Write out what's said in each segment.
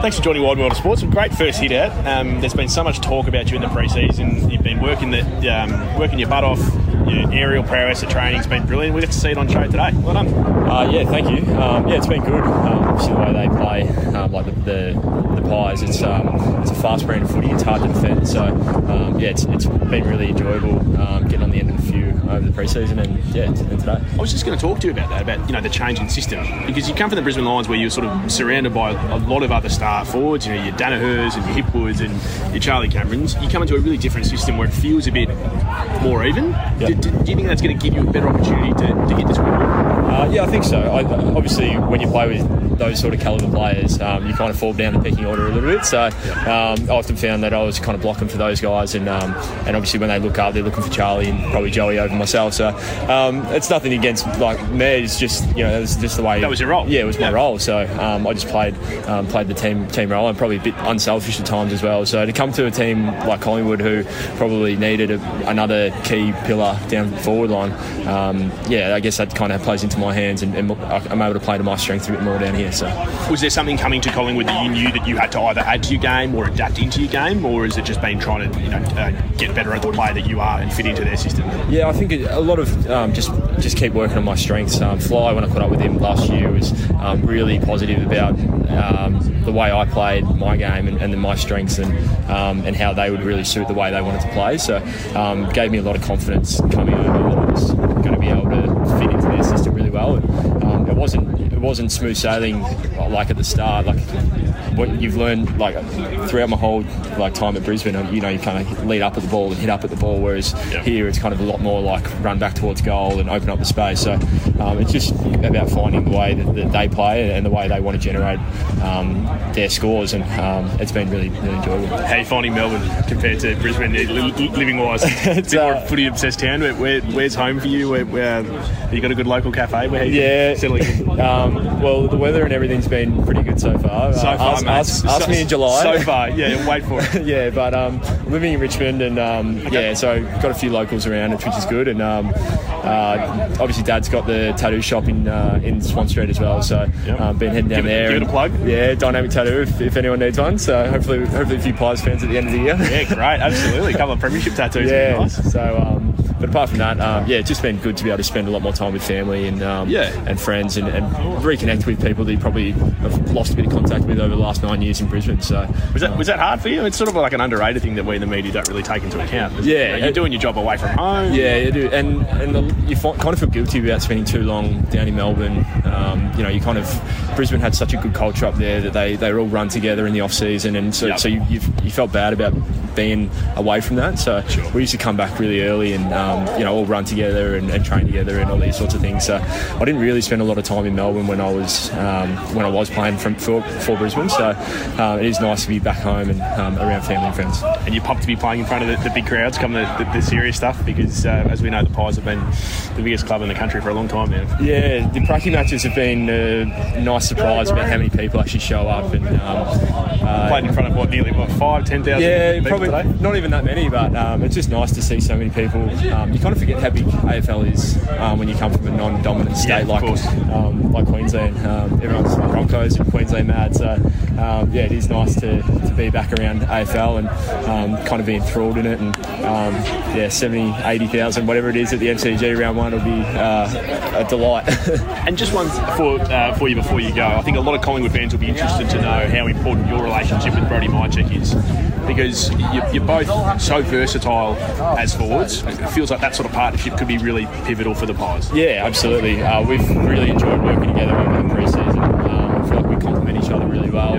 Thanks for joining Wide World of Sports. Great first hit out. Um, there's been so much talk about you in the pre-season. You've been working the um, working your butt off. Your aerial prowess the training's been brilliant. We get to see it on show today. Well done. Uh, yeah, thank you. Um, yeah, it's been good. Um, obviously, the way they play, um, like the, the, the Pies, it's um, it's a fast brand of footy. It's hard to defend. So um, yeah, it's, it's been really enjoyable um, getting on the end of a few over the pre-season and yeah, and today. I was just going to talk to you about that, about you know the change in system, because you come from the Brisbane Lions where you're sort of surrounded by a lot of other star forwards. You know your Danihers and your Hipwoods and your Charlie Camerons. You come into a really different system where it feels a bit more even. Yep. Do, do, do you think that's going to give you a better opportunity to, to get this win? Uh, yeah, I think so. I, obviously, when you play with those sort of caliber players, um, you kind of fall down the pecking order a little bit. So um, I often found that I was kind of blocking for those guys, and um, and obviously when they look up, they're looking for Charlie and probably Joey over myself. So um, it's nothing against like me. It's just you know it's just the way That was your role. Yeah, it was my Yeah. role. So um, I just played um, played the team team role and probably a bit unselfish at times as well. So to come to a team like Collingwood who probably needed a, another key pillar down the forward line, um, yeah, I guess that kind of plays into my hands and, and I'm able to play to my strengths a bit more down here. So. Was there something coming to Collingwood that you knew that you had to either add to your game or adapt into your game, or is it just been trying to you know uh, get better at the player that you are and fit into their system? Yeah, I think a lot of um, just just keep working on my strengths. Um, Fly, when I caught up with him last year, was um, really positive about um, the way I played my game and, and then my strengths and um, and how they would really suit the way they wanted to play. So um, gave me a lot of confidence coming over that I was going to be able to fit into their system really well. And, um, it wasn't smooth sailing like at the start. Like what you've learned like throughout my whole like time at Brisbane, you know, you kind of lead up at the ball and hit up at the ball, whereas Yeah. here it's kind of a lot more like run back towards goal and open up the space. So um, it's just about finding the way that, that they play and the way they want to generate um, their scores, and um, it's been really really enjoyable. How are you finding Melbourne compared to Brisbane, li- li- living wise? It's a bit more uh, footy obsessed town. Where, where, where's home for you? Where, where have you got a good local cafe? Where you Yeah. settling? Um, well, the weather and everything's been pretty good so far. So Uh, far, ask, mate. ask, ask So- me in July. So far, yeah. Wait for it. yeah, but um, I'm living in Richmond and um, yeah, so got a few locals around, which is good. And um, uh, obviously, Dad's got the tattoo shop in uh, in Swan Street as well, so Yep. um, been heading down Give it- there. give it a plug. Yeah, Dynamic Tattoo if, if anyone needs one. So hopefully, hopefully a few Pies fans at the end of the year. Yeah, great. Absolutely. A couple of premiership tattoos. yeah. Nice. So. Um, but apart from that, um, yeah, it's just been good to be able to spend a lot more time with family and um, Yeah. and friends and, and reconnect with people that you probably have lost a bit of contact with over the last nine years in Brisbane. So Was that was that hard for you? It's sort of like an underrated thing that we in the media don't really take into account. Yeah. You know, you're doing your job away from home. Yeah, you do, and and the, you kind of feel guilty about spending too long down in Melbourne. Um, you know, you kind of Brisbane had such a good culture up there that they, they were all run together in the off season, and so Yep. so you you you felt bad about being away from that. So Sure. we used to come back really early and um, you know all run together and, and train together and all these sorts of things. So I didn't really spend a lot of time in Melbourne when I was um, when I was playing from for, for Brisbane. So um, it is nice to be back home and um, around family and friends. And you're pumped to be playing in front of the, the big crowds, come the, the, the serious stuff, because uh, as we know, the Pies have been the biggest club in the country for a long time now. Yeah, the pracky matches have been a nice surprise about how many people actually show up and. Um, uh, Played in front of what, nearly what, five, ten thousand yeah, people probably today? not even that many, but um, it's just nice to see so many people. Um, you kind of forget how big AFL is um, when you come from a non-dominant state Yeah, like um, like Queensland. Um, everyone's Broncos and Queensland mad, so um, yeah, it is nice to, to be back around AFL and um, kind of be enthralled in it. And um, yeah, 70, 80,000, whatever it is at the MCG round one will be uh, a delight. And just one for uh, for you before you go, I think a lot of Collingwood fans will be interested to know how important your relationship with Brody Mihocek is, because you're, you're both so versatile as forwards. It feels like that sort of partnership could be really pivotal for the Pies. Yeah, absolutely. Uh, we've really enjoyed working together over the pre-season. Um, I feel like we complement each other really well.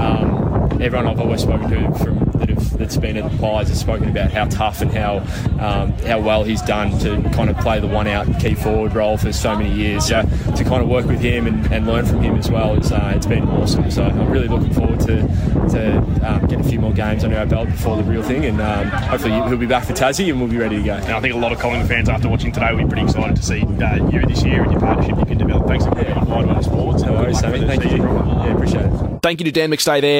Um, everyone I've always spoken to from that have, that's been at the Pies has spoken about how tough and how um, how well he's done to kind of play the one-out key forward role for so many years. So to kind of work with him and, and learn from him as well, it's uh, it's been awesome. So I'm really looking forward to to um, getting a few more games under our belt before the real thing, and um, hopefully he'll be back for Tassie and we'll be ready to go. And I think a lot of Collingwood fans, after watching today, will be pretty excited to see uh, you this year and your partnership you can develop. Thanks for being on Wide World of Sports. No worries, Sammy. Thank you. Yeah, appreciate it. Thank you to Dan McStay there.